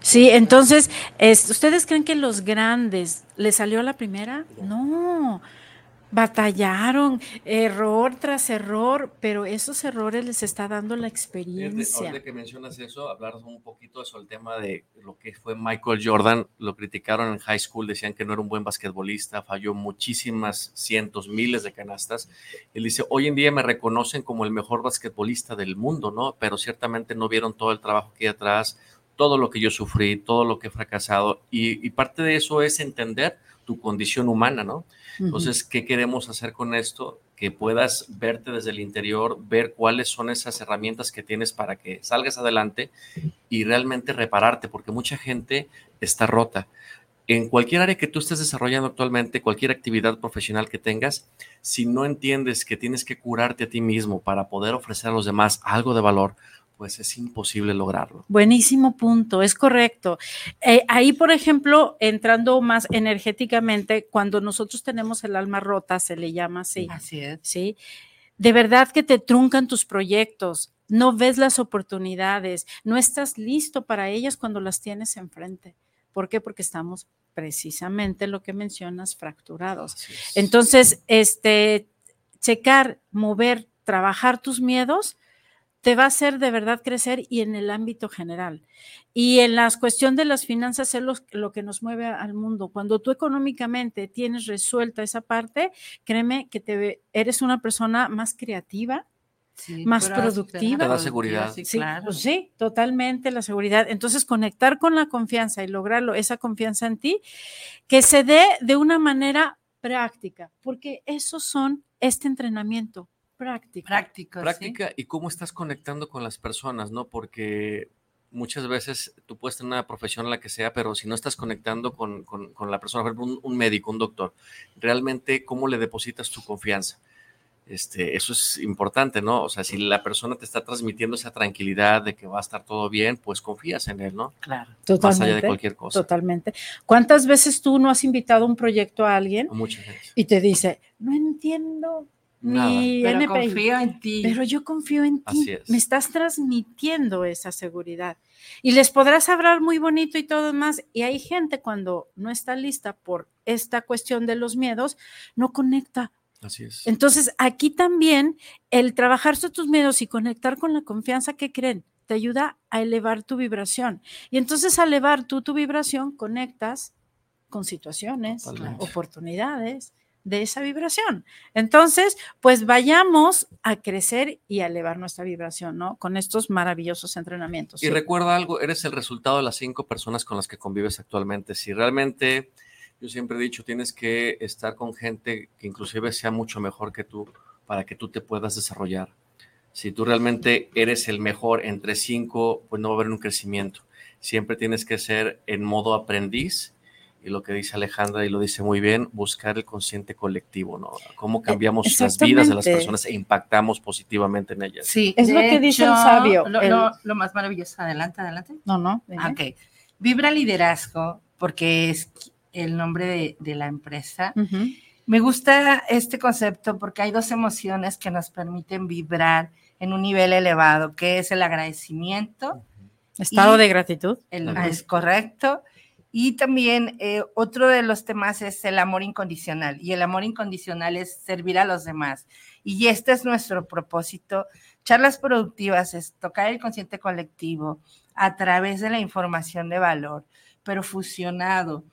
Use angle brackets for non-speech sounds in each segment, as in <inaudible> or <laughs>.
Sí, entonces, ¿ustedes creen que los grandes les salió la primera? No batallaron, error tras error, pero esos errores les está dando la experiencia. Ahora que mencionas eso, hablar un poquito sobre el tema de lo que fue Michael Jordan, lo criticaron en high school, decían que no era un buen basquetbolista, falló muchísimas cientos, miles de canastas. Él dice, hoy en día me reconocen como el mejor basquetbolista del mundo, ¿no? Pero ciertamente no vieron todo el trabajo que hay atrás, todo lo que yo sufrí, todo lo que he fracasado, y, y parte de eso es entender tu condición humana, ¿no? Entonces, ¿qué queremos hacer con esto? Que puedas verte desde el interior, ver cuáles son esas herramientas que tienes para que salgas adelante y realmente repararte, porque mucha gente está rota. En cualquier área que tú estés desarrollando actualmente, cualquier actividad profesional que tengas, si no entiendes que tienes que curarte a ti mismo para poder ofrecer a los demás algo de valor, pues es imposible lograrlo. Buenísimo punto, es correcto. Eh, ahí, por ejemplo, entrando más energéticamente, cuando nosotros tenemos el alma rota, se le llama así. Así es. Sí. De verdad que te truncan tus proyectos, no ves las oportunidades, no estás listo para ellas cuando las tienes enfrente. ¿Por qué? Porque estamos precisamente lo que mencionas, fracturados. Entonces, este, checar, mover, trabajar tus miedos te va a hacer de verdad crecer y en el ámbito general. Y en la cuestión de las finanzas es lo, que nos mueve al mundo. Cuando tú económicamente tienes resuelta esa parte, créeme que te, eres una persona más creativa, más productiva. Te da seguridad. Sí, claro. Pues sí, totalmente la seguridad. Entonces, conectar con la confianza y lograrlo, esa confianza en ti, que se dé de una manera práctica, porque esos son este entrenamiento, práctica. Práctica. Práctica y cómo estás conectando con las personas, ¿no? Porque muchas veces tú puedes tener una profesión en la que sea, pero si no estás conectando con, la persona, por ejemplo, un, médico, un doctor, realmente cómo le depositas tu confianza. Este, eso es importante, ¿no? O sea, si la persona te está transmitiendo esa tranquilidad de que va a estar todo bien, pues confías en él, ¿no? Claro, totalmente. Más allá de cualquier cosa. Totalmente. ¿Cuántas veces tú no has invitado un proyecto a alguien? Muchas veces. Y te dice, no entiendo pero confío en ti. Pero yo confío en ti. Me estás transmitiendo esa seguridad. Y les podrás hablar muy bonito y todo más. Y hay gente cuando no está lista por esta cuestión de los miedos, no conecta. Así es. Entonces, aquí también el trabajar sobre tus miedos y conectar con la confianza que creen te ayuda a elevar tu vibración. Y entonces, al elevar tú tu vibración, conectas con situaciones, oportunidades, de esa vibración. Entonces, pues vayamos a crecer y a elevar nuestra vibración, ¿no? Con estos maravillosos entrenamientos. Y recuerda algo, eres el resultado de las cinco personas con las que convives actualmente. Si realmente, yo siempre he dicho, tienes que estar con gente que inclusive sea mucho mejor que tú para que tú te puedas desarrollar. Si tú realmente eres el mejor entre cinco, pues no va a haber un crecimiento. Siempre tienes que ser en modo aprendiz y lo que dice Alejandra y lo dice muy bien, buscar el consciente colectivo, ¿no? Cómo e, cambiamos las vidas de las personas e impactamos positivamente en ellas. Sí, es lo que dice el sabio. Lo, más maravilloso, adelante, adelante. No, no. Ok. Vibra liderazgo, porque es el nombre de, la empresa. Me gusta este concepto porque hay dos emociones que nos permiten vibrar en un nivel elevado, que es el agradecimiento. Estado de gratitud. es correcto y también eh, otro de los temas es el amor incondicional. Y el amor incondicional es servir a los demás. Y este es nuestro propósito. Charlas productivas es tocar el consciente colectivo a través de la información de valor, pero fusionado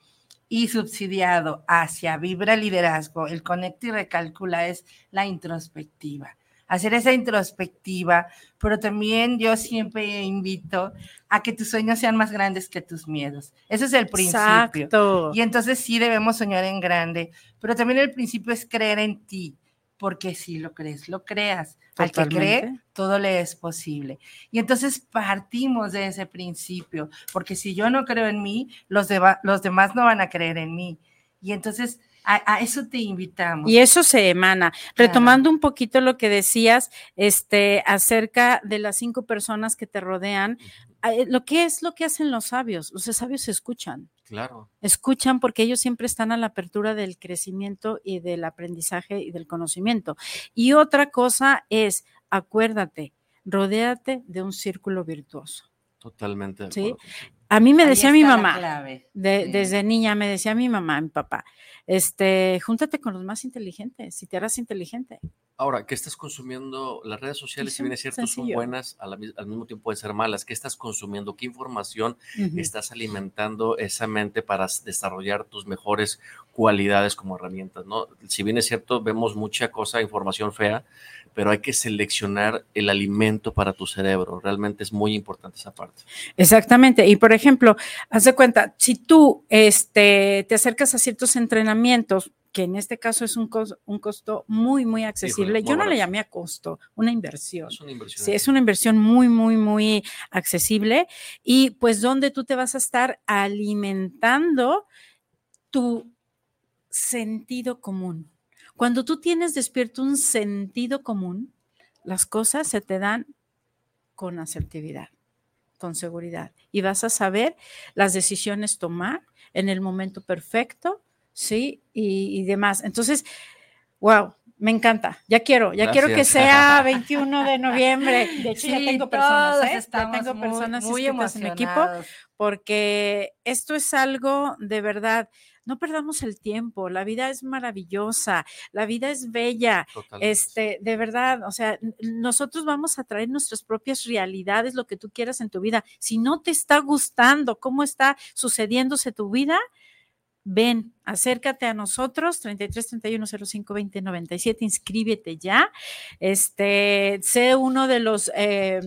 y subsidiado hacia Vibra Liderazgo. El Conecta y Recalcula es la introspectiva hacer esa introspectiva, pero también yo siempre invito a que tus sueños sean más grandes que tus miedos. Ese es el principio. Exacto. Y entonces sí debemos soñar en grande, pero también el principio es creer en ti, porque si lo crees, lo creas. Al que cree, todo le es posible. Y entonces partimos de ese principio, porque si yo no creo en mí, los, los demás no van a creer en mí. Y entonces a, eso te invitamos. Y eso se emana. Retomando un poquito lo que decías, este, acerca de las cinco personas que te rodean, eh, lo que es lo que hacen los sabios. Los sabios escuchan. Claro. Escuchan porque ellos siempre están a la apertura del crecimiento y del aprendizaje y del conocimiento. Y otra cosa es, acuérdate, rodéate de un círculo virtuoso. Totalmente. ¿sí? A mí me Ahí decía mi mamá, de- desde niña me decía mi mamá, mi papá, este, júntate con los más inteligentes, si te harás inteligente. Ahora, ¿qué estás consumiendo? Las redes sociales, si bien es cierto, son sencillo. buenas, a la mi- al mismo tiempo pueden ser malas. ¿Qué estás consumiendo? ¿Qué información Ujú. estás alimentando esa mente para desarrollar tus mejores cualidades como herramientas, ¿no? Si bien es cierto, vemos mucha cosa, información fea, pero hay que seleccionar el alimento para tu cerebro. Realmente es muy importante esa parte. Exactamente. Y por ejemplo, haz de cuenta, si tú este, te acercas a ciertos entrenamientos, que en este caso es un, cos- un costo muy, muy accesible, yo no le llamé a costo, una inversión. Es una inversión. Sí, es una inversión muy, muy, muy accesible y pues donde tú te vas a estar alimentando tu sentido común. Cuando tú tienes despierto un sentido común, las cosas se te dan con asertividad, con seguridad y vas a saber las decisiones tomar en el momento perfecto, ¿sí? Y, y demás. Entonces, wow, me encanta. Ya quiero, ya quiero que sea 21 de noviembre. De hecho, ya tengo personas, ¿eh? Ya tengo muy- personas muy en mi equipo porque esto es algo de verdad. No perdamos el tiempo, la vida es maravillosa, la vida es bella, Totalmente. este, de verdad, o sea, nosotros vamos a traer nuestras propias realidades, lo que tú quieras en tu vida. Si no te está gustando cómo está sucediéndose tu vida, ven, acércate a nosotros, 33 31 05 20 97, inscríbete ya. Este, sé uno de los eh,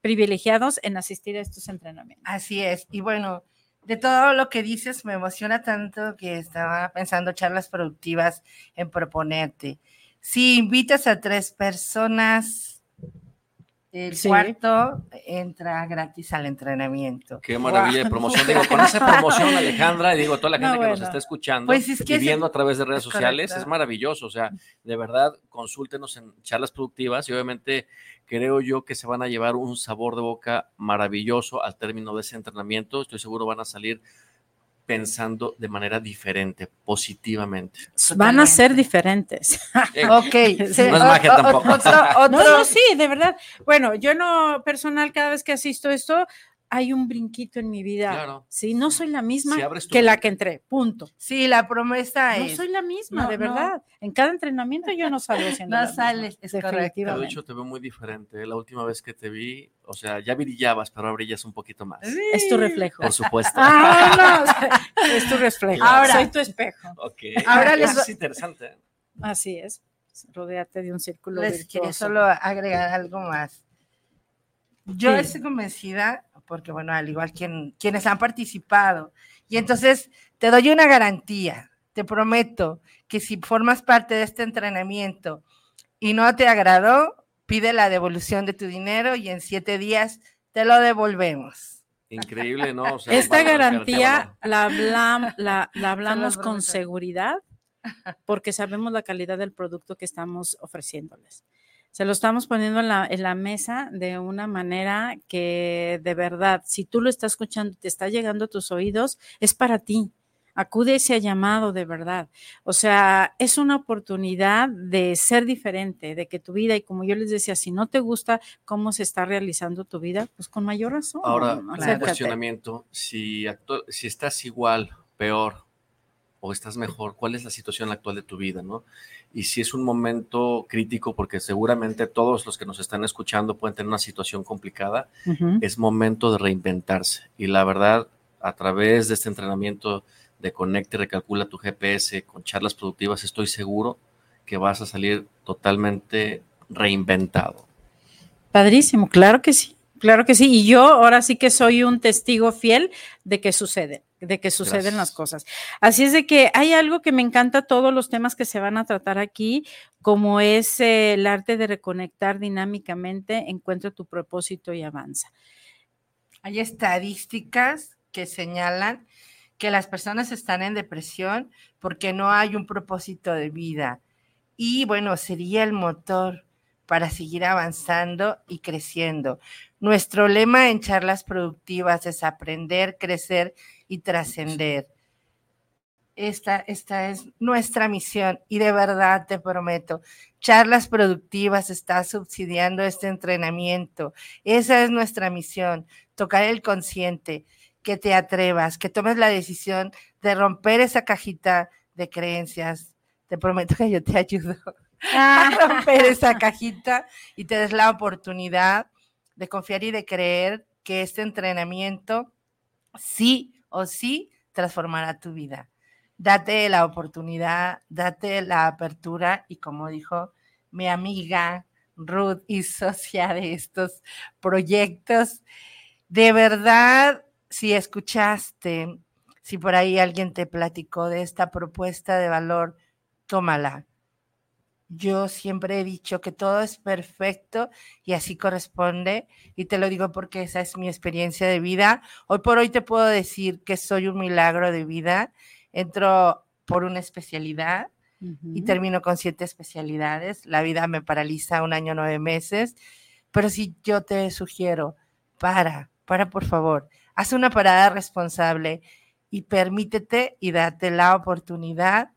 privilegiados en asistir a estos entrenamientos. Así es. Y bueno, de todo lo que dices, me emociona tanto que estaba pensando charlas productivas en proponerte. Si invitas a tres personas, el Sí. cuarto entra gratis al entrenamiento. Qué maravilla de promoción. Digo, con esa promoción, Alejandra, y digo, a toda la No, gente que nos está escuchando Pues es que y es- viendo a través de redes es sociales, correcto. es maravilloso. O sea, de verdad, consúltenos en charlas productivas y obviamente creo yo que se van a llevar un sabor de boca maravilloso al término de ese entrenamiento. Estoy seguro van a salir pensando de manera diferente, positivamente. Van a ser diferentes. Eh, <laughs> Ok. <laughs> se- No es o- magia o- tampoco. Otro, No, sí, de verdad. Bueno, yo no personal, cada vez que asisto a esto, hay un brinquito en mi vida. Claro. Sí, no soy la misma Si que la mente. que entré, punto. Sí, la promesa No es. soy la misma, No, de no. verdad. En cada entrenamiento yo no salgo siendo <laughs> No la misma, sales, es correcto. De hecho te veo muy diferente. La última vez que te vi, o sea, ya brillabas, pero ahora brillas un poquito más. Es tu reflejo. Por supuesto. <laughs> Ah, no, <laughs> es tu reflejo. Ahora- soy tu espejo. Ok. Ahora les Eso es interesante. Así es. Rodéate de un círculo Les quiero virtuoso. solo agregar algo más. Yo Sí. estoy convencida, porque bueno, al igual quien, quienes han participado, y entonces te doy una garantía, te prometo que si formas parte de este entrenamiento y no te agradó, pide la devolución de tu dinero y en siete días te lo devolvemos. Increíble, ¿no? O sea, Esta garantía la, hablam- la, la hablamos con seguridad porque sabemos la calidad del producto que estamos ofreciéndoles. Se lo estamos poniendo en la, en la mesa de una manera que de verdad, si tú lo estás escuchando, te está llegando a tus oídos, es para ti. Acude a ese llamado de verdad. O sea, es una oportunidad de ser diferente, de que tu vida, y como yo les decía, si no te gusta cómo se está realizando tu vida, pues con mayor razón. Ahora, un acércate. cuestionamiento. Si, si estás igual, peor o estás mejor, ¿cuál es la situación actual de tu vida, no? Y si es un momento crítico, porque seguramente todos los que nos están escuchando pueden tener una situación complicada, es momento de reinventarse. Y la verdad, a través de este entrenamiento de Conecte y Recalcula tu GPS con charlas productivas, estoy seguro que vas a salir totalmente reinventado. Padrísimo, claro que sí, claro que sí. Y yo ahora sí que soy un testigo fiel de que sucede, de que suceden las cosas. Así es de que hay algo que me encanta, todos los temas que se van a tratar aquí, como es eh, el arte de reconectar dinámicamente, encuentra tu propósito y avanza. Hay estadísticas que señalan que las personas están en depresión porque no hay un propósito de vida. Y bueno, sería el motor para seguir avanzando y creciendo. Nuestro lema en charlas productivas es aprender, crecer y trascender. Esta, esta es nuestra misión y de verdad te prometo, Charlas Productivas está subsidiando este entrenamiento. Esa es nuestra misión, tocar el consciente, que te atrevas, que tomes la decisión de romper esa cajita de creencias. Te prometo que yo te ayudo a romper esa cajita y te des la oportunidad de confiar y de creer que este entrenamiento sí o sí transformará tu vida. Date la oportunidad, date la apertura y como dijo mi amiga Ruth y socia de estos proyectos, de verdad, si escuchaste, si por ahí alguien te platicó de esta propuesta de valor, tómala. Yo siempre he dicho que todo es perfecto y así corresponde. Y te lo digo porque esa es mi experiencia de vida. Hoy por hoy te puedo decir que soy un milagro de vida. Entro por una especialidad y termino con siete especialidades. La vida me paraliza un año, nueve meses. Pero si yo te sugiero, para, para por favor, haz una parada responsable y permítete y date la oportunidad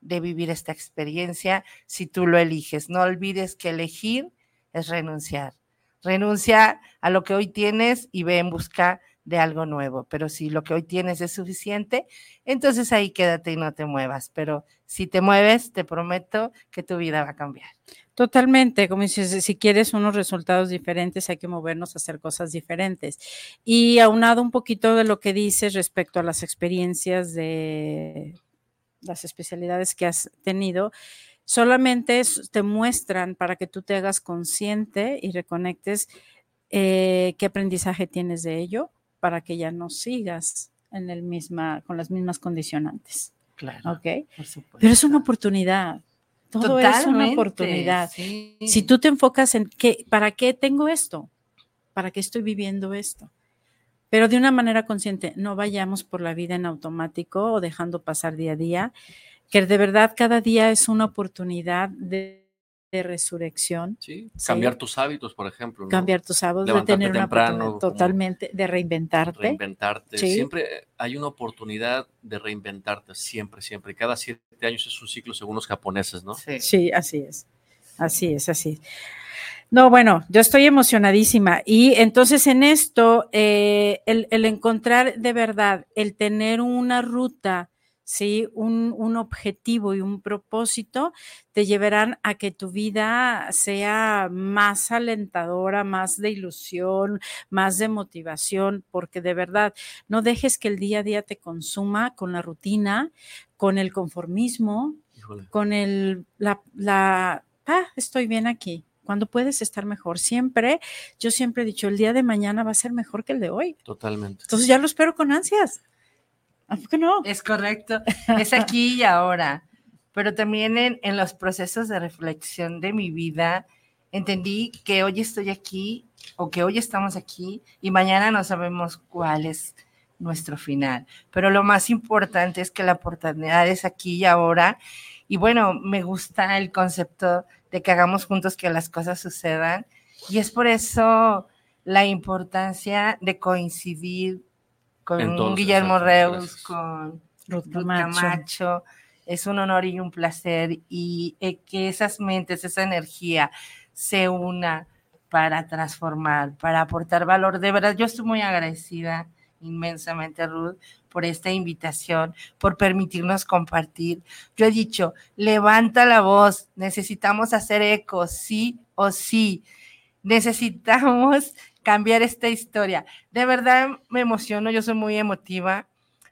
de vivir esta experiencia si tú lo eliges. No olvides que elegir es renunciar. Renuncia a lo que hoy tienes y ve en busca de algo nuevo. Pero si lo que hoy tienes es suficiente, entonces ahí quédate y no te muevas. Pero si te mueves, te prometo que tu vida va a cambiar. Totalmente, como dices, si quieres unos resultados diferentes, hay que movernos a hacer cosas diferentes. Y aunado un poquito de lo que dices respecto a las experiencias de las especialidades que has tenido, solamente te muestran para que tú te hagas consciente y reconectes eh, qué aprendizaje tienes de ello para que ya no sigas en el misma, con las mismas condicionantes. Claro. ¿Ok? Pero es una oportunidad. Todo es una oportunidad. Si tú te enfocas en qué, ¿para qué tengo esto? ¿Para qué estoy viviendo esto? Pero de una manera consciente, no vayamos por la vida en automático o dejando pasar día a día, que de verdad cada día es una oportunidad de, resurrección. Sí, cambiar tus hábitos, por ejemplo. Cambiar tus hábitos, de tener una oportunidad totalmente, de reinventarte. Reinventarte. Siempre hay una oportunidad de reinventarte, siempre, siempre. Cada siete años es un ciclo según los japoneses, ¿no? Sí, sí así es. Así es, así. No, bueno, yo estoy emocionadísima. Y entonces en esto, eh, el, encontrar de verdad, el tener una ruta, ¿sí? Un, un, objetivo y un propósito, te llevarán a que tu vida sea más alentadora, más de ilusión, más de motivación, porque de verdad, no dejes que el día a día te consuma con la rutina, con el conformismo, con el, la, la, ah, estoy bien aquí cuando puedes estar mejor. Siempre, yo siempre he dicho, el día de mañana va a ser mejor que el de hoy. Totalmente. Entonces ya lo espero con ansias. ¿Por qué no? Es correcto. Es aquí y ahora. Pero también en, en los procesos de reflexión de mi vida, entendí que hoy estoy aquí o que hoy estamos aquí y mañana no sabemos cuál es nuestro final. Pero lo más importante es que la oportunidad es aquí y ahora. Y bueno, me gusta el concepto de que hagamos juntos que las cosas sucedan. Y es por eso la importancia de coincidir con Guillermo Reus, con Ruth Camacho. Es un honor y un placer y eh, que esas mentes, esa energía se una para transformar, para aportar valor. De verdad, yo estoy muy agradecida inmensamente, Ruth, por esta invitación, por permitirnos compartir. Yo he dicho, levanta la voz, necesitamos hacer eco, sí o sí. Necesitamos <laughs> cambiar esta historia. De verdad me emociono, yo soy muy emotiva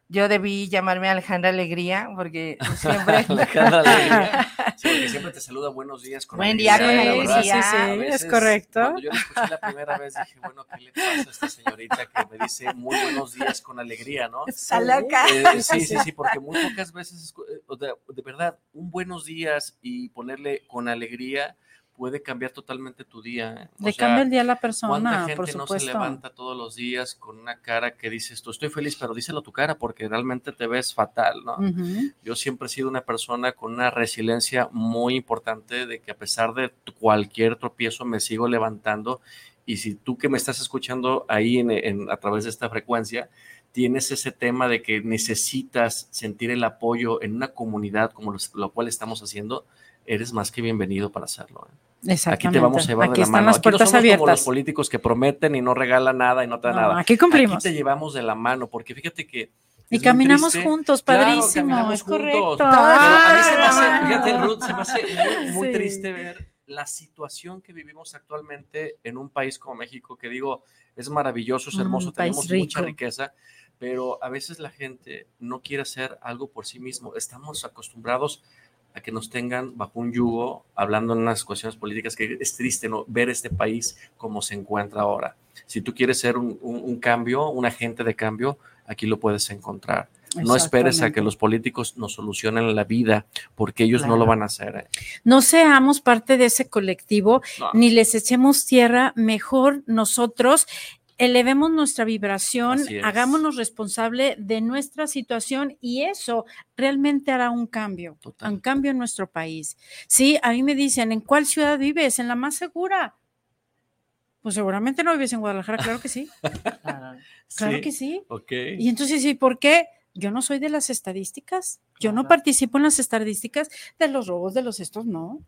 yo debí llamarme Alejandra Alegría, porque <laughs> siempre. Alejandra Alegría. Sí, porque <laughs> siempre te saluda buenos días con Buen día con alegría. Sí, sí, es correcto. Cuando yo la escuché la primera vez, dije, bueno, ¿qué le pasa a esta señorita que me dice muy buenos días con alegría, no? <laughs> Está loca. Eh, sí, sí, sí, porque muy pocas veces, eh, de verdad, un buenos días y ponerle con alegría puede cambiar totalmente tu día. Le cambia el día a la persona, gente por supuesto. no se levanta todos los días con una cara que dices, tú estoy feliz, pero díselo a tu cara porque realmente te ves fatal, ¿no? Yo siempre he sido una persona con una resiliencia muy importante de que a pesar de cualquier tropiezo me sigo levantando y si tú que me estás escuchando ahí en, a través de esta frecuencia, tienes ese tema de que necesitas sentir el apoyo en una comunidad como lo cual estamos haciendo, eres más que bienvenido para hacerlo. ¿eh? Aquí te vamos a llevar de la mano. Las puertas aquí no somos abiertas. como los políticos que prometen y no regalan nada y no te dan No, nada. aquí cumplimos. Aquí te llevamos de la mano, porque fíjate que. Y es caminamos triste. juntos, Claro, padrísimo, caminamos es juntos. correcto. A mí se me hace, Ah. fíjate, Ruth, se me hace muy, muy Sí. triste ver la situación que vivimos actualmente en un país como México, que digo, es maravilloso, es Un hermoso, tenemos mucha riqueza, pero a veces la gente no quiere hacer algo por sí mismo. Estamos acostumbrados a que nos tengan bajo un yugo, hablando en unas cuestiones políticas, que es triste ¿no? ver este país como se encuentra ahora. Si tú quieres ser un, un- un cambio, un agente de cambio, aquí lo puedes encontrar. No esperes a que los políticos nos solucionen la vida, porque ellos no lo van a hacer. ¿eh? No seamos parte de ese colectivo, No. ni les echemos tierra, mejor nosotros elevemos nuestra vibración, hagámonos responsable de nuestra situación y eso realmente hará un cambio, Total. un cambio en nuestro país. Sí, a mí me dicen, ¿en cuál ciudad vives? En la más segura. Pues seguramente no vives en Guadalajara, claro que sí, <laughs> Claro. claro Sí, que sí. Y entonces, ¿y por qué? Yo no soy de las estadísticas. Yo no participo en las estadísticas de los robos de los estos, no.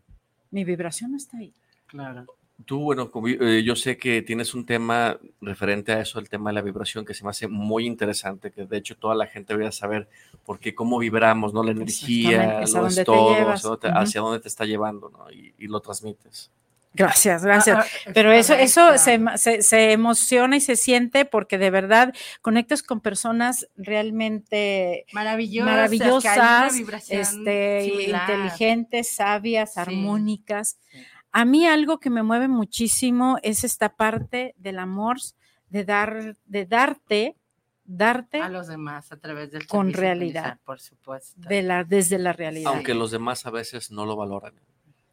Mi vibración no está ahí. Claro. Tú, bueno, eh, yo sé que tienes un tema referente a eso, el tema de la vibración, que se me hace muy interesante, que de hecho toda la gente debería saber, porque cómo vibramos, ¿no? La energía, lo es todo, hacia, dónde te, Ujú. hacia dónde te está llevando, ¿no? Y, y lo transmites. Gracias, gracias. Ah, ah, es Pero eso, eso se, se- se emociona y se siente porque de verdad conectas con personas realmente maravillosas, maravillosas, este, similar. inteligentes, sabias, Sí. armónicas. Sí. A mí algo que me mueve muchísimo es esta parte del amor, de dar, de darte, darte a los demás a través del Con realidad. por supuesto. de la, desde la realidad. Aunque los demás a veces no lo valoran.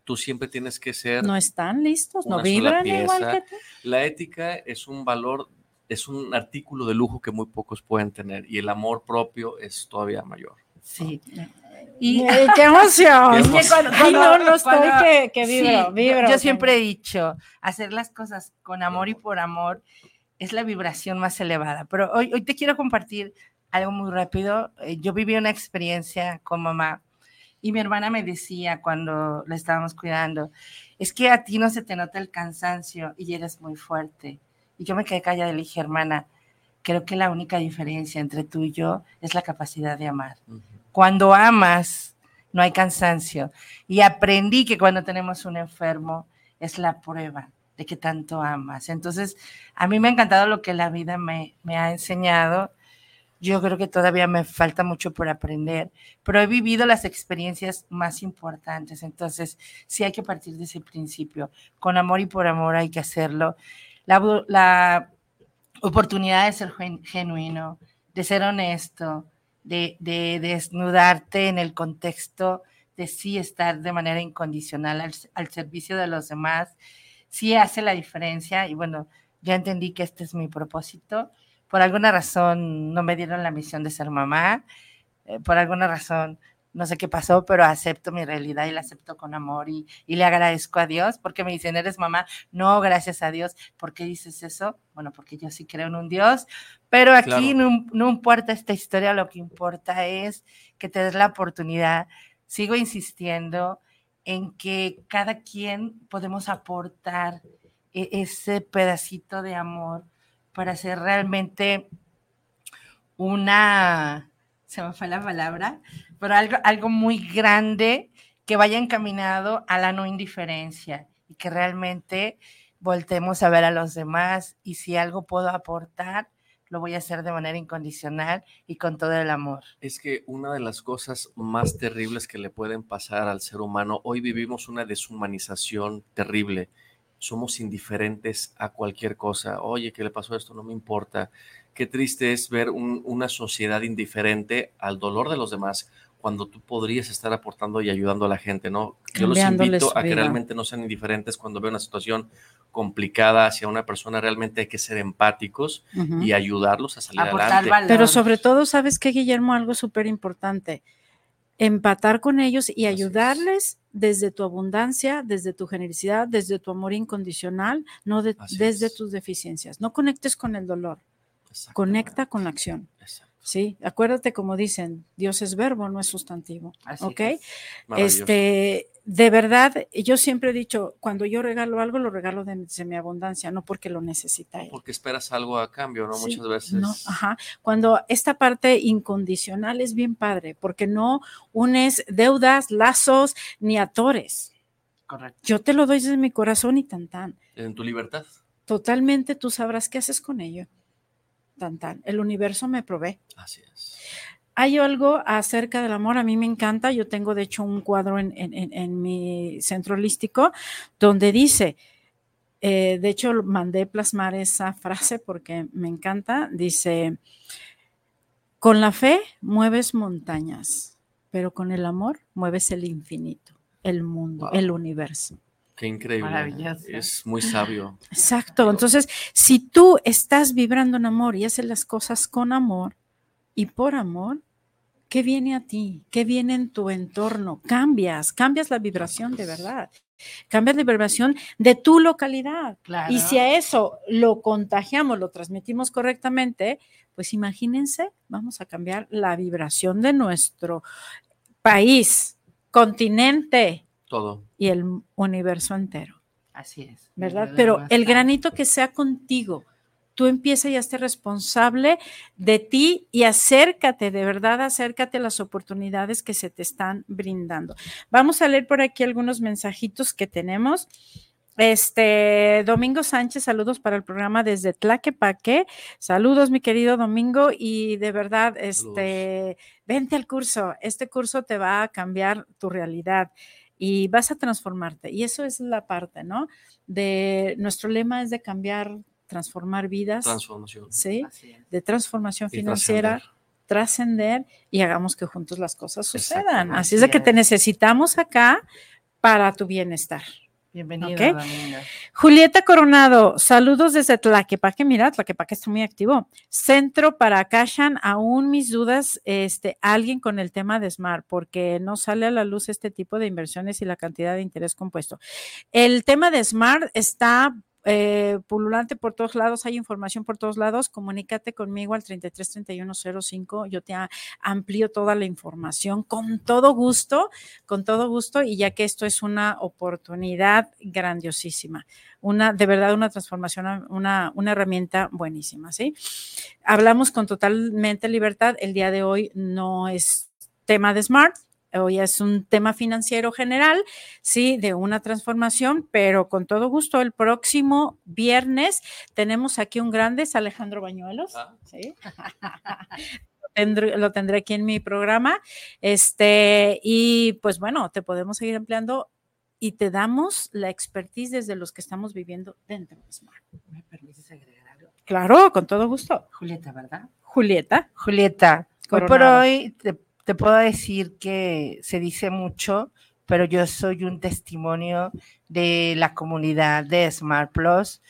Tú siempre tienes que ser no están listos, no vibran igual pieza. que tú. La ética es un valor, es un artículo de lujo que muy pocos pueden tener y el amor propio es todavía mayor. Sí. Y, Y ¡Qué <laughs> emoción! Qué cuando- Ay, no, no estoy cuando- que, vibro, yo- vibro. yo, que- siempre he dicho, hacer las cosas con amor y por amor es la vibración más elevada. Pero hoy, hoy te quiero compartir algo muy rápido. Eh, Yo viví una experiencia con mamá y mi hermana me decía cuando la estábamos cuidando, es que a ti no se te nota el cansancio y eres muy fuerte. Y yo me quedé callada y le dije, hermana, creo que la única diferencia entre tú y yo es la capacidad de amar. Cuando amas, no hay cansancio. Y aprendí que cuando tenemos un enfermo es la prueba de que tanto amas. Entonces, a mí me ha encantado lo que la vida me, me ha enseñado. Yo creo que todavía me falta mucho por aprender, pero he vivido las experiencias más importantes. Entonces, sí hay que partir de ese principio. Con amor y por amor hay que hacerlo. La oportunidad de ser gen- genuino, de ser honesto, de, de desnudarte en el contexto de sí estar de manera incondicional al, al servicio de los demás, sí hace la diferencia y bueno, ya entendí que este es mi propósito. Por alguna razón no me dieron la misión de ser mamá, eh, por alguna razón no sé qué pasó, pero acepto mi realidad y la acepto con amor y, y le agradezco a Dios porque me dicen, eres mamá. No, gracias a Dios. ¿Por qué dices eso? Bueno, porque yo sí creo en un Dios, pero aquí Claro. no, no importa esta historia, lo que importa es que te des la oportunidad. Sigo insistiendo en que cada quien podemos aportar e- ese pedacito de amor para hacer realmente una, se me fue la palabra, pero algo, algo muy grande que vaya encaminado a la no indiferencia y que realmente voltemos a ver a los demás y si algo puedo aportar, lo voy a hacer de manera incondicional y con todo el amor. Es que una de las cosas más terribles que le pueden pasar al ser humano, hoy vivimos una deshumanización terrible. Somos indiferentes a cualquier cosa. Oye, ¿qué le pasó a esto? No me importa. Qué triste es ver un- una sociedad indiferente al dolor de los demás cuando tú podrías estar aportando y ayudando a la gente, ¿no? Yo los invito a que realmente no sean indiferentes cuando veo una situación complicada hacia una persona, realmente hay que ser empáticos y ayudarlos a salir Aportar adelante. valor. Pero sobre todo, ¿sabes qué, Guillermo? Algo súper importante. Empatar con ellos y Así es. ayudarles desde tu abundancia, desde tu generosidad, desde tu amor incondicional, no de- desde es. tus deficiencias. No conectes con el dolor. Conecta con la acción. Exacto. Sí, acuérdate como dicen, Dios es verbo, no es sustantivo. Así ¿Ok? es. Este, de verdad, yo siempre he dicho, cuando yo regalo algo, lo regalo de, de mi abundancia, no porque lo necesita él. Porque esperas algo a cambio, ¿no? Sí, Muchas veces. No, ajá. Cuando esta parte incondicional es bien padre, porque no unes deudas, lazos, ni atores. Correcto. Yo te lo doy desde mi corazón y tan tan. En tu libertad. Totalmente tú sabrás qué haces con ello. Tan tan. El universo me provee. Así es. Hay algo acerca del amor, a mí me encanta. Yo tengo, de hecho, un cuadro en, en- en- en mi centro holístico donde dice, eh, de hecho, mandé plasmar esa <laughs> frase porque me encanta. Dice, con la fe mueves montañas, pero con el amor mueves el infinito, el mundo, Wow. el universo. Qué increíble. Maravilloso. Es muy sabio. Exacto. Entonces, si tú estás vibrando en amor y haces las cosas con amor y por amor, ¿qué viene a ti? ¿Qué viene en tu entorno? Cambias, cambias la vibración de verdad. Cambias la vibración de tu localidad. Claro. Y si a eso lo contagiamos, lo transmitimos correctamente, pues imagínense, vamos a cambiar la vibración de nuestro país, continente Todo. y el universo entero. Así es. ¿verdad? Pero el granito que sea contigo, tú empieza y hazte responsable de ti y acércate, de verdad, acércate a las oportunidades que se te están brindando. Vamos a leer por aquí algunos mensajitos que tenemos. Este, Domingo Sánchez, saludos para el programa desde Tlaquepaque. Saludos, mi querido Domingo, y de verdad, este, vente al curso. Este curso te va a cambiar tu realidad y vas a transformarte. Y eso es la parte, ¿no? De nuestro lema es de cambiar, transformar vidas, Transformación. ¿sí? De transformación financiera, trascender. y hagamos que juntos las cosas sucedan. Así es de que te necesitamos acá para tu bienestar. Domingo. Julieta Coronado, saludos desde Tlaquepaque. Mira, Tlaquepaque está muy activo. Centro para Acashan, aún mis dudas, este, alguien con el tema de Smart, porque no sale a la luz este tipo de inversiones y la cantidad de interés compuesto. El tema de Smart está eh, pululante por todos lados, hay información por todos lados. Comunícate conmigo al 333105. Yo te amplío toda la información con todo gusto, con todo gusto, y ya que esto es una oportunidad grandiosísima, una de verdad una transformación, una, una herramienta buenísima, ¿sí? Hablamos con totalmente libertad. El día de hoy no es tema de Smart, hoy es un tema financiero general, sí, de una transformación, pero con todo gusto, el próximo viernes tenemos aquí un grande, es Alejandro Bañuelos, Ah. ¿sí? <laughs> Lo tendré, lo tendré aquí en mi programa, este, y pues bueno, te podemos seguir empleando y te damos la expertise desde los que estamos viviendo dentro de Smart. ¿Me permites agregar algo? Claro, con todo gusto. Julieta, ¿verdad? Julieta. Julieta, hoy por hoy te, te puedo decir que se dice mucho, pero yo soy un testimonio de la comunidad de Smart Plus.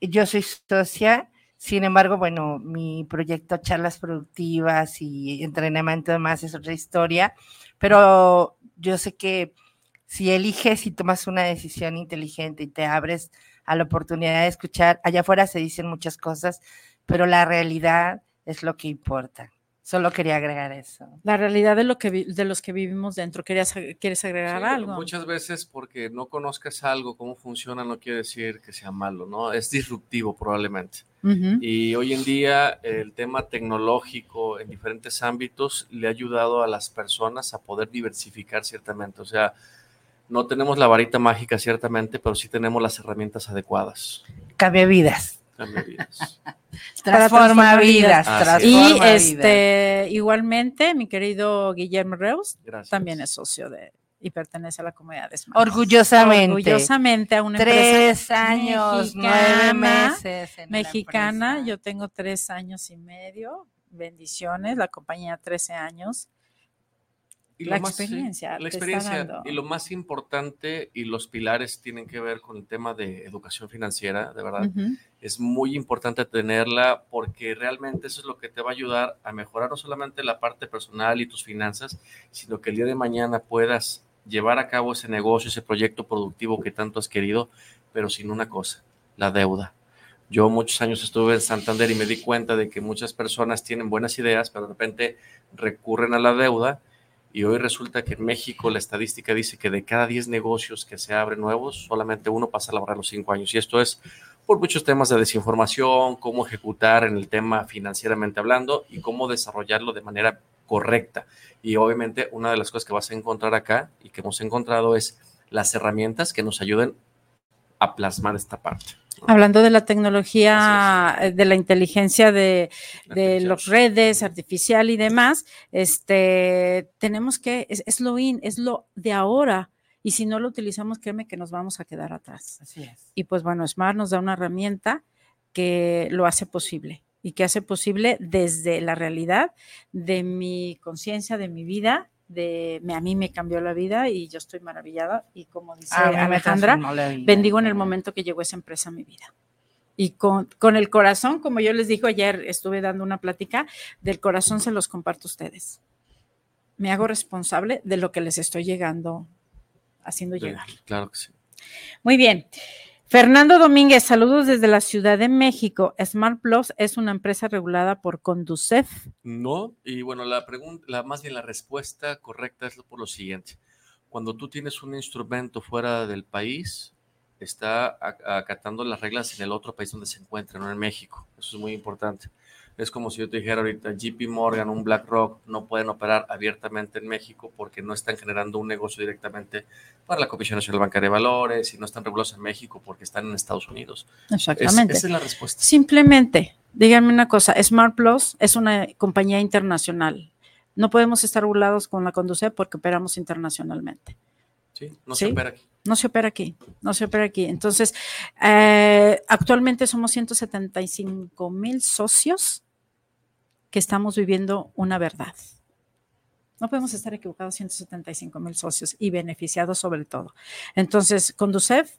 Yo soy socia, sin embargo, bueno, mi proyecto Charlas Productivas y entrenamiento demás es otra historia, pero yo sé que si eliges y tomas una decisión inteligente y te abres a la oportunidad de escuchar, allá afuera se dicen muchas cosas, pero la realidad es lo que importa. Solo quería agregar eso. La realidad de lo que vi- de los que vivimos dentro. ¿Querías, ¿Quieres agregar Sí, algo? Muchas veces porque no conozcas algo, cómo funciona, no quiere decir que sea malo, ¿no? Es disruptivo probablemente. Y hoy en día el tema tecnológico en diferentes ámbitos le ha ayudado a las personas a poder diversificar ciertamente. O sea, no tenemos la varita mágica ciertamente, pero sí tenemos las herramientas adecuadas. Cambia vidas. Cambia vidas. Para <laughs> Transforma vidas. Y transforma vidas. este, igualmente, mi querido Guillermo Reus Gracias. también es socio de y pertenece a la comunidad de Smart. Orgullosamente. Orgullosamente a una empresa Tres años, nueve mexicana, meses. en la mexicana. Yo tengo tres años y medio. Bendiciones. La compañía 13 años. Y La lo más- experiencia la experiencia. Y lo más importante y los pilares tienen que ver con el tema de educación financiera, de verdad. Es muy importante tenerla porque realmente eso es lo que te va a ayudar a mejorar no solamente la parte personal y tus finanzas, sino que el día de mañana puedas llevar a cabo ese negocio, ese proyecto productivo que tanto has querido, pero sin una cosa, la deuda. Yo muchos años estuve en Santander y me di cuenta de que muchas personas tienen buenas ideas, pero de repente recurren a la deuda y hoy resulta que en México la estadística dice que de cada 10 negocios que se abren nuevos, solamente uno pasa a laborar los 5 años. Y esto es por muchos temas de desinformación, cómo ejecutar en el tema financieramente hablando y cómo desarrollarlo de manera correcta. Y obviamente una de las cosas que vas a encontrar acá y que hemos encontrado es las herramientas que nos ayuden a plasmar esta parte. Hablando de la tecnología, eh, de la inteligencia de, de las redes artificial y demás, este, tenemos que, es, es, lo in, es lo de ahora. Y si no lo utilizamos, créeme que nos vamos a quedar atrás. Así es. Y pues bueno, Smart nos da una herramienta que lo hace posible y que hace posible desde la realidad de mi conciencia, de mi vida, de me, a mí me cambió la vida y yo estoy maravillada y como dice Ah, Alejandra, bendigo en el momento que llegó esa empresa a mi vida. Y con, con el corazón, como yo les digo ayer, estuve dando una plática, del corazón se los comparto a ustedes. Me hago responsable de lo que les estoy llegando, haciendo Sí, llegar. Claro que sí. Muy bien. Fernando Domínguez, saludos desde la Ciudad de México. Smart Plus es una empresa regulada por Conducef. No, y bueno, la pregunta, la, más bien la respuesta correcta es por lo siguiente. Cuando tú tienes un instrumento fuera del país, está acatando las reglas en el otro país donde se encuentra, no en México. Eso es muy importante. Es como si yo te dijera ahorita, JP Morgan, un BlackRock, no pueden operar abiertamente en México porque no están generando un negocio directamente para la Comisión Nacional Bancaria de Valores y no están regulados en México porque están en Estados Unidos. Es- Exactamente. esa es la respuesta. Simplemente, díganme una cosa, Smart Plus es una compañía internacional. No podemos estar regulados con la Conducef porque operamos internacionalmente. Sí, no Sí. se opera aquí. No se opera aquí, no se opera aquí. Entonces, eh, actualmente somos 175 mil socios que estamos viviendo una verdad. No podemos estar equivocados 175 mil socios y beneficiados sobre todo. Entonces, Conducef,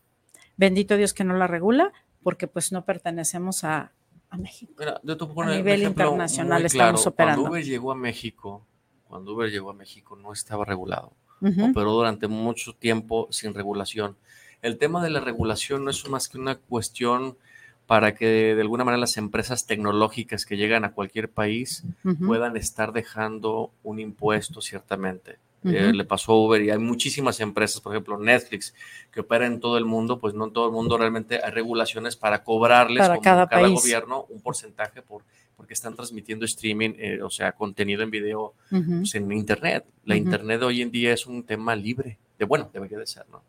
bendito Dios que no la regula, porque pues no pertenecemos a, a México. Mira, yo te voy a nivel internacional estamos operando. Cuando Uber llegó a México, cuando Uber llegó a México no estaba regulado. Ujú, Operó durante mucho tiempo sin regulación. El tema de la regulación no es más que una cuestión para que de alguna manera las empresas tecnológicas que llegan a cualquier país puedan estar dejando un impuesto ciertamente. Eh, le pasó a Uber y hay muchísimas empresas, por ejemplo Netflix, que operan en todo el mundo, pues no en todo el mundo realmente hay regulaciones para cobrarles Para como cada cada, país. gobierno un porcentaje por, porque están transmitiendo streaming, eh, o sea, contenido en video pues, en Internet. La. Internet hoy en día es un tema libre, de bueno, debería de ser, ¿no?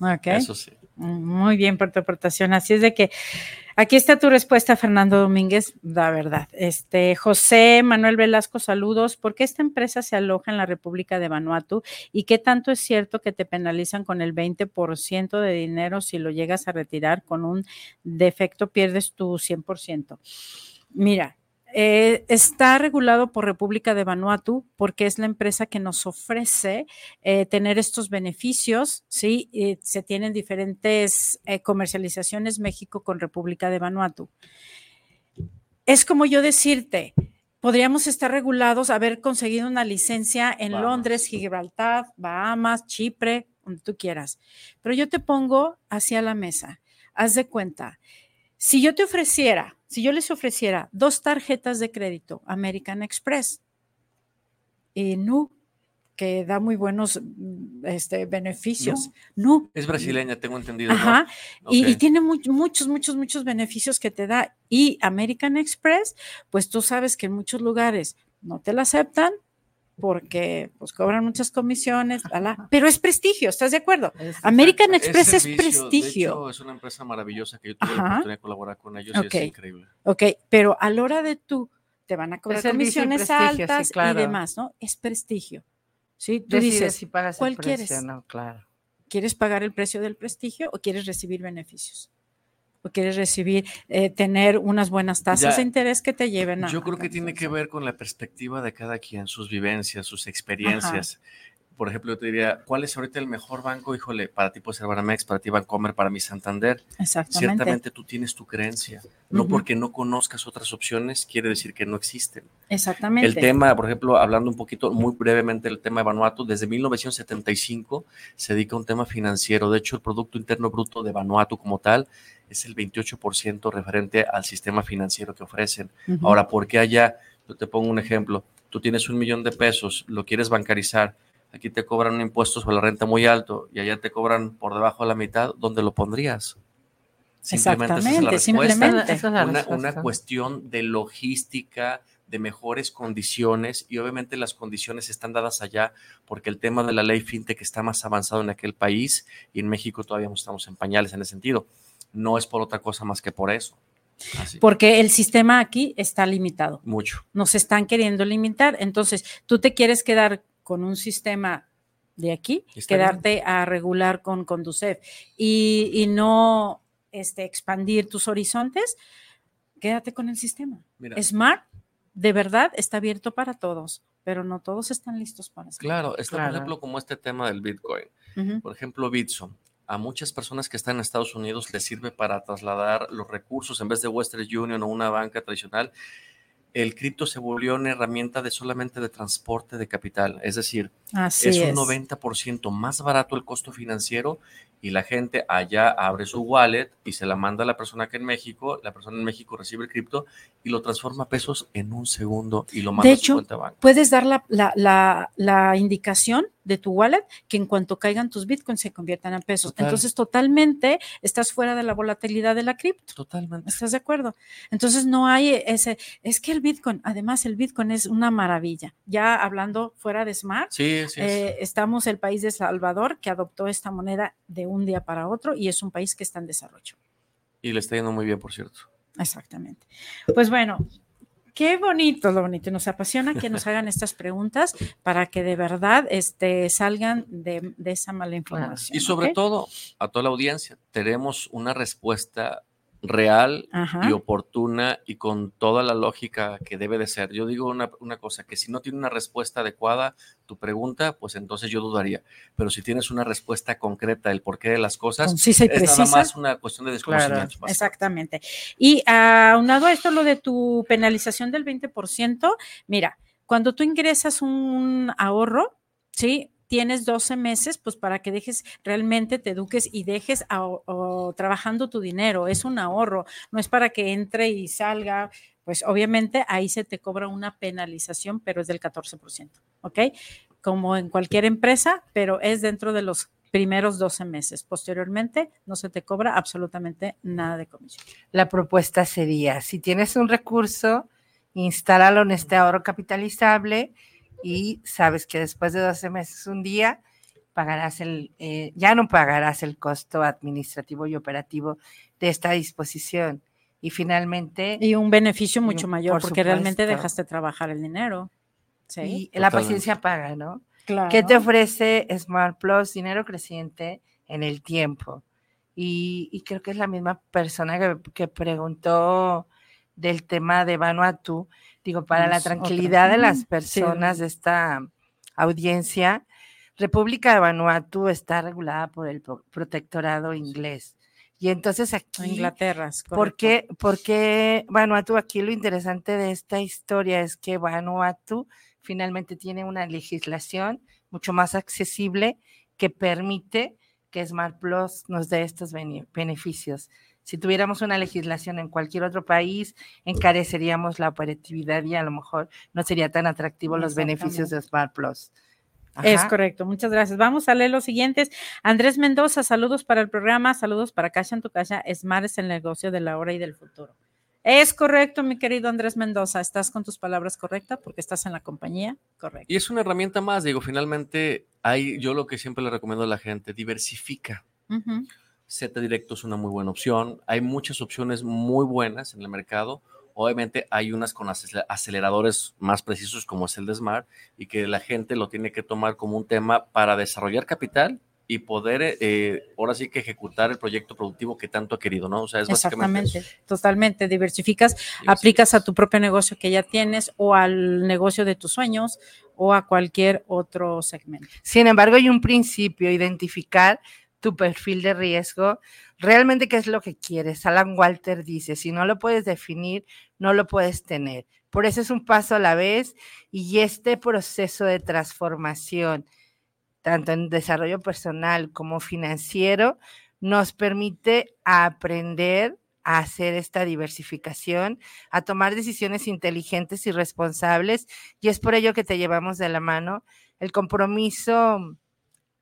Ujú. Ok. Eso sí. Muy bien por tu aportación. Así es de que aquí está tu respuesta, Fernando Domínguez, la verdad. Este José Manuel Velasco, saludos. ¿Por qué esta empresa se aloja en la República de Vanuatu y qué tanto es cierto que te penalizan con el 20% de dinero si lo llegas a retirar con un defecto pierdes tu 100%? Mira, eh, está regulado por República de Vanuatu porque es la empresa que nos ofrece eh, tener estos beneficios, ¿sí? Eh, se tienen diferentes comercializaciones México con República de Vanuatu. Es como yo decirte, podríamos estar regulados, haber conseguido una licencia en Bahamas. Londres, Gibraltar, Bahamas, Chipre, donde tú quieras. Pero yo te pongo hacia la mesa. Haz de cuenta, si yo te ofreciera, si yo les ofreciera dos tarjetas de crédito American Express, y no, que da muy buenos mm, este, beneficios. No. Es brasileña, tengo entendido. ¿no? Ajá. Y, tiene mu- muchos, muchos, muchos beneficios que te da. Y American Express, pues tú sabes que en muchos lugares no te la aceptan porque pues cobran muchas comisiones, ala, pero es prestigio, ¿estás de acuerdo? Es- American Es Express es servicio, prestigio. hecho, es una empresa maravillosa que yo tuve Ajá. la oportunidad de colaborar con ellos Ok. y es increíble. Ok, pero a la hora de tú, te van a cobrar comisiones sí, altas claro. y demás, ¿no? Es prestigio. Sí, tú Decides dices, si pagas el ¿cuál precio, quieres? No, claro. ¿quieres pagar el precio del prestigio o quieres recibir beneficios? ¿O quieres recibir, eh, tener unas buenas tasas Ya, de interés que te lleven a... Yo creo que tiene que ver con la perspectiva de cada quien, sus vivencias, sus experiencias. Por ejemplo, yo te diría, ¿cuál es ahorita el mejor banco? Híjole, para ti puede ser Banamex, para ti Bancomer, para mi Santander. Exactamente. Ciertamente tú tienes tu creencia. No Ujú. porque no conozcas otras opciones quiere decir que no existen. Exactamente. El tema, por ejemplo, hablando un poquito muy brevemente del tema de Vanuatu, desde 1975 se dedica a un tema financiero. De hecho, el Producto Interno Bruto de Vanuatu como tal es el 28% referente al sistema financiero que ofrecen. Ahora, ¿por qué allá? Yo te pongo un ejemplo. Tú tienes un millón de pesos, lo quieres bancarizar, aquí te cobran un impuesto sobre la renta muy alto y allá te cobran por debajo de la mitad, ¿dónde lo pondrías? Simplemente Exactamente, simplemente. una, una cuestión de logística, de mejores condiciones y obviamente las condiciones están dadas allá porque el tema de la ley fintech está más avanzado en aquel país y en México todavía no estamos en pañales en ese sentido. No es por otra cosa más que por eso. Porque el sistema aquí está limitado. Mucho. Nos están queriendo limitar. Entonces, tú te quieres quedar con un sistema de aquí, quedarte a regular con Conducef y, y no este, expandir tus horizontes, quédate con el sistema. Smart de verdad está abierto para todos, pero no todos están listos para eso. Claro, está por ejemplo como este tema del Bitcoin. Por ejemplo, Bitso. A muchas personas que están en Estados Unidos les sirve para trasladar los recursos en vez de Western Union o una banca tradicional el cripto se volvió una herramienta de solamente de transporte de capital. Es decir, es un 90% más barato el costo financiero y la gente allá abre su wallet y se la manda a la persona que en México, la persona en México recibe el cripto y lo transforma a pesos en un segundo y lo manda a su cuenta banco. Puedes dar la, la, la, indicación de tu wallet que en cuanto caigan tus bitcoins se conviertan en pesos. Entonces, totalmente estás fuera de la volatilidad de la cripto. Totalmente. ¿Estás de acuerdo? Entonces, no hay ese, es que el bitcoin, además el bitcoin es una maravilla. Ya hablando fuera de Smart, sí, sí, eh, estamos el país de Salvador que adoptó esta moneda de un día para otro y es un país que está en desarrollo. Y le está yendo muy bien, por cierto. Exactamente. Pues bueno, qué bonito, lo bonito. Nos apasiona que nos hagan estas preguntas para que de verdad este, salgan de, esa mala información. Y sobre todo, a toda la audiencia, tenemos una respuesta real y oportuna y con toda la lógica que debe de ser. Yo digo una, cosa, que si no tiene una respuesta adecuada tu pregunta, pues entonces yo dudaría. Pero si tienes una respuesta concreta del porqué de las cosas, es nada más una cuestión de desconocimiento. exactamente. Y aunado a esto, lo de tu penalización del 20%, mira, cuando tú ingresas un ahorro, ¿sí? Tienes 12 meses, pues para que dejes realmente, te eduques y dejes trabajando tu dinero. Es un ahorro, no es para que entre y salga. Pues obviamente ahí se te cobra una penalización, pero es del 14%, ¿ok? Como en cualquier empresa, pero es dentro de los primeros 12 meses. Posteriormente, no se te cobra absolutamente nada de comisión. La propuesta sería, si tienes un recurso, instálalo en este ahorro capitalizable y sabes que después de 12 meses, un día, pagarás el, eh, ya no pagarás el costo administrativo y operativo de esta disposición. Y finalmente... Y un beneficio mucho mayor, porque realmente dejaste trabajar el dinero. Sí. Y la paciencia paga, ¿no? Claro. ¿Qué te ofrece Smart Plus? Dinero creciente en el tiempo. Y, creo que es la misma persona que, que preguntó del tema de Vanuatu, digo, para la tranquilidad de las personas de esta audiencia, República de Vanuatu está regulada por el protectorado inglés. Y entonces aquí... Inglaterra. ¿por qué, porque Vanuatu? Aquí lo interesante de esta historia es que Vanuatu finalmente tiene una legislación mucho más accesible que permite que Smart Plus nos dé estos beneficios. Si tuviéramos una legislación en cualquier otro país, encareceríamos la operatividad y a lo mejor no sería tan atractivo los beneficios de Smart Plus. Es correcto, muchas gracias. Vamos a leer los siguientes. Andrés Mendoza, saludos para el programa, saludos para Casa en tu Casa. Smart es el negocio de la hora y del futuro. Es correcto, mi querido Andrés Mendoza, estás con tus palabras correctas porque estás en la compañía correcta. Y es una herramienta más, digo, finalmente hay, yo lo que siempre le recomiendo a la gente, diversifica. Z directo es una muy buena opción. Hay muchas opciones muy buenas en el mercado. Obviamente hay unas con aceleradores más precisos como es el de Smart y que la gente lo tiene que tomar como un tema para desarrollar capital y poder eh, ahora sí que ejecutar el proyecto productivo que tanto ha querido, ¿no? O sea, es Exactamente, totalmente. Diversificas, aplicas a tu propio negocio que ya tienes o al negocio de tus sueños o a cualquier otro segmento. Sin embargo, hay un principio, identificar tu perfil de riesgo, realmente qué es lo que quieres. Alan Walter dice, si no lo puedes definir, no lo puedes tener. Por eso es un paso a la vez y este proceso de transformación, tanto en desarrollo personal como financiero, nos permite aprender a hacer esta diversificación, a tomar decisiones inteligentes y responsables, y es por ello que te llevamos de la mano. El compromiso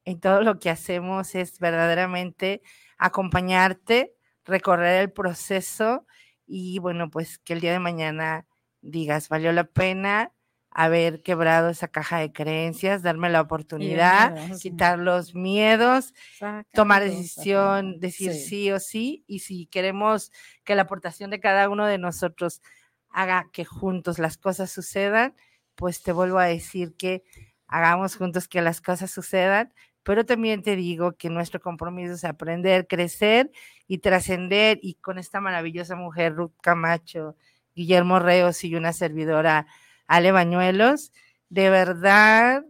en todo lo que hacemos es verdaderamente acompañarte, recorrer el proceso y bueno, pues que el día de mañana digas, valió la pena haber quebrado esa caja de creencias, darme la oportunidad, quitar los miedos, tomar decisión, decir sí. o sí, y si queremos que la aportación de cada uno de nosotros haga que juntos las cosas sucedan, pues te vuelvo a decir que hagamos juntos que las cosas sucedan, pero también te digo que nuestro compromiso es aprender, crecer y trascender, y con esta maravillosa mujer, Ruth Camacho, Guillermo Reos y una servidora, Ale Bañuelos, de verdad,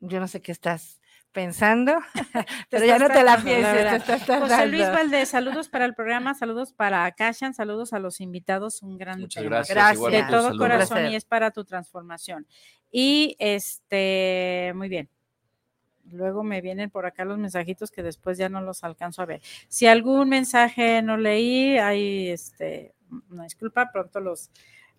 yo no sé qué estás pensando, <laughs> pero ya no te la pienses. José Luis Valdés, saludos para el programa, saludos para Akashan, saludos a los invitados, un gran Muchas gracias. Gracias. de todo saludos. corazón y es para tu transformación. Y este, muy bien. Luego me vienen por acá los mensajitos que después ya no los alcanzo a ver. Si algún mensaje no leí, hay este, una disculpa, pronto los,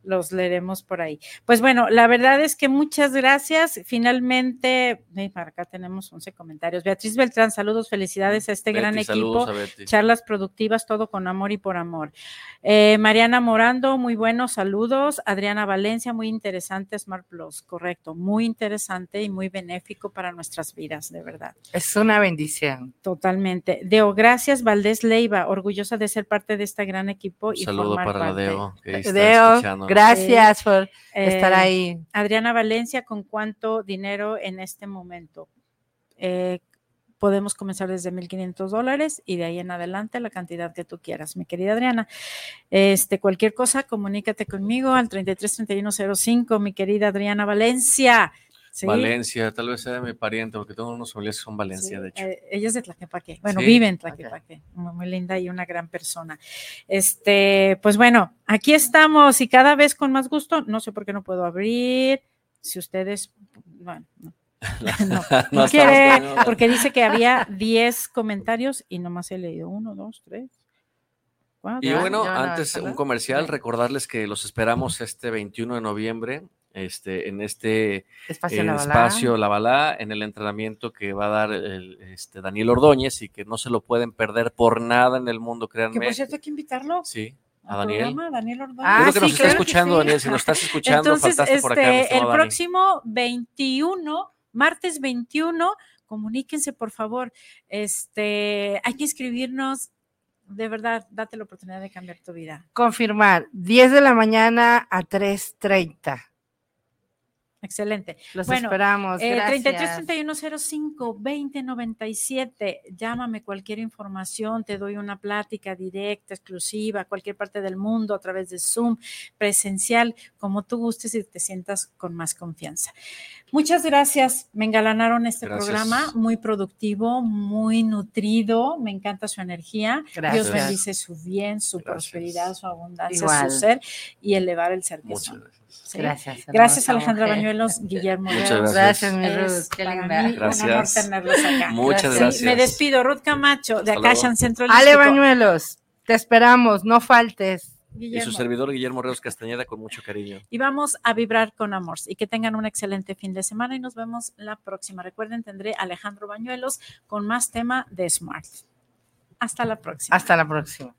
los leeremos por ahí. Pues bueno, la verdad es que muchas gracias. Finalmente, eh, para acá tenemos 11 comentarios. Beatriz Beltrán, saludos, felicidades a este gran equipo. Charlas productivas, todo con amor y por amor. Eh, Mariana Morando, muy buenos saludos. Adriana Valencia, muy interesante, Smart Plus, correcto, muy interesante y muy benéfico para nuestras vidas, de verdad. Es una bendición. Totalmente. Deo, gracias, Valdés Leiva, orgullosa de ser parte de este gran equipo Un y saludo formar para parte. Deo. que está Deo, escuchándonos. Gracias por estar Eh, ahí. Adriana Valencia, ¿con cuánto dinero en este momento? Eh, podemos comenzar desde 1.500 dólares y de ahí en adelante la cantidad que tú quieras, mi querida Adriana. Este, cualquier cosa, comunícate conmigo al 333105, mi querida Adriana Valencia. ¿Sí? Valencia, tal vez sea de mi pariente, porque tengo unos familiares que son Valencia, Sí, de hecho. eh, ella es de Tlaquepaque. Bueno, Sí. vive en Tlaquepaque. Muy, muy linda y una gran persona. Este, pues bueno, aquí estamos y cada vez con más gusto. No sé por qué no puedo abrir. Si ustedes, bueno, no, <laughs> no, <laughs> <laughs> quiere, porque dice que había 10 comentarios y nomás he leído uno, dos, tres. cuatro. Y Ya, bueno, antes un comercial, recordarles que los esperamos este 21 de noviembre, este, en este Espacio eh, Lavalá. espacio Lavalá, en el entrenamiento que va a dar el, este, Daniel Ordóñez y que no se lo pueden perder por nada en el mundo, Que créanme. por cierto hay que invitarlo. Sí, a Daniel. programa, Daniel Ordóñez. Yo Ah, creo que nos sí, está claro que escuchando, sí. Daniel. Si nos estás <laughs> escuchando, Entonces, faltaste por acá. este, el Dani. próximo 21, martes 21, comuníquense, por favor. Este, hay que inscribirnos. De verdad, date la oportunidad de cambiar tu vida. Confirmar, 10 de la mañana a 3.30. Excelente. Los Bueno, esperamos. Eh, gracias. 33 31 05 20 97. Llámame cualquier información, te doy una plática directa, exclusiva, cualquier parte del mundo a través de Zoom, presencial, como tú gustes y te sientas con más confianza. Muchas gracias. Me engalanaron este Gracias. programa, muy productivo, muy nutrido. Me encanta su energía. Gracias. Dios bendice su bien, su Gracias. prosperidad, su abundancia, Igual. su ser y elevar el ser que Muchas son. gracias. ¿Sí? Gracias. Gracias, Alejandra mujer. Bañuelos, <laughs> Guillermo. Muchas gracias. Gracias, mi Es Ruth. Qué linda. mí un honor Gracias. tenerlos acá. Muchas Sí, gracias. me despido, Ruth Camacho, de. Acashan Centro Ale. Bañuelos, te esperamos, no faltes. Y su servidor Guillermo Reos Castañeda con mucho cariño. Y vamos a vibrar con amor. Y que tengan un excelente fin de semana y nos vemos la próxima. Recuerden, tendré a Alejandro Bañuelos con más tema de Smart. Hasta la próxima. Hasta la próxima.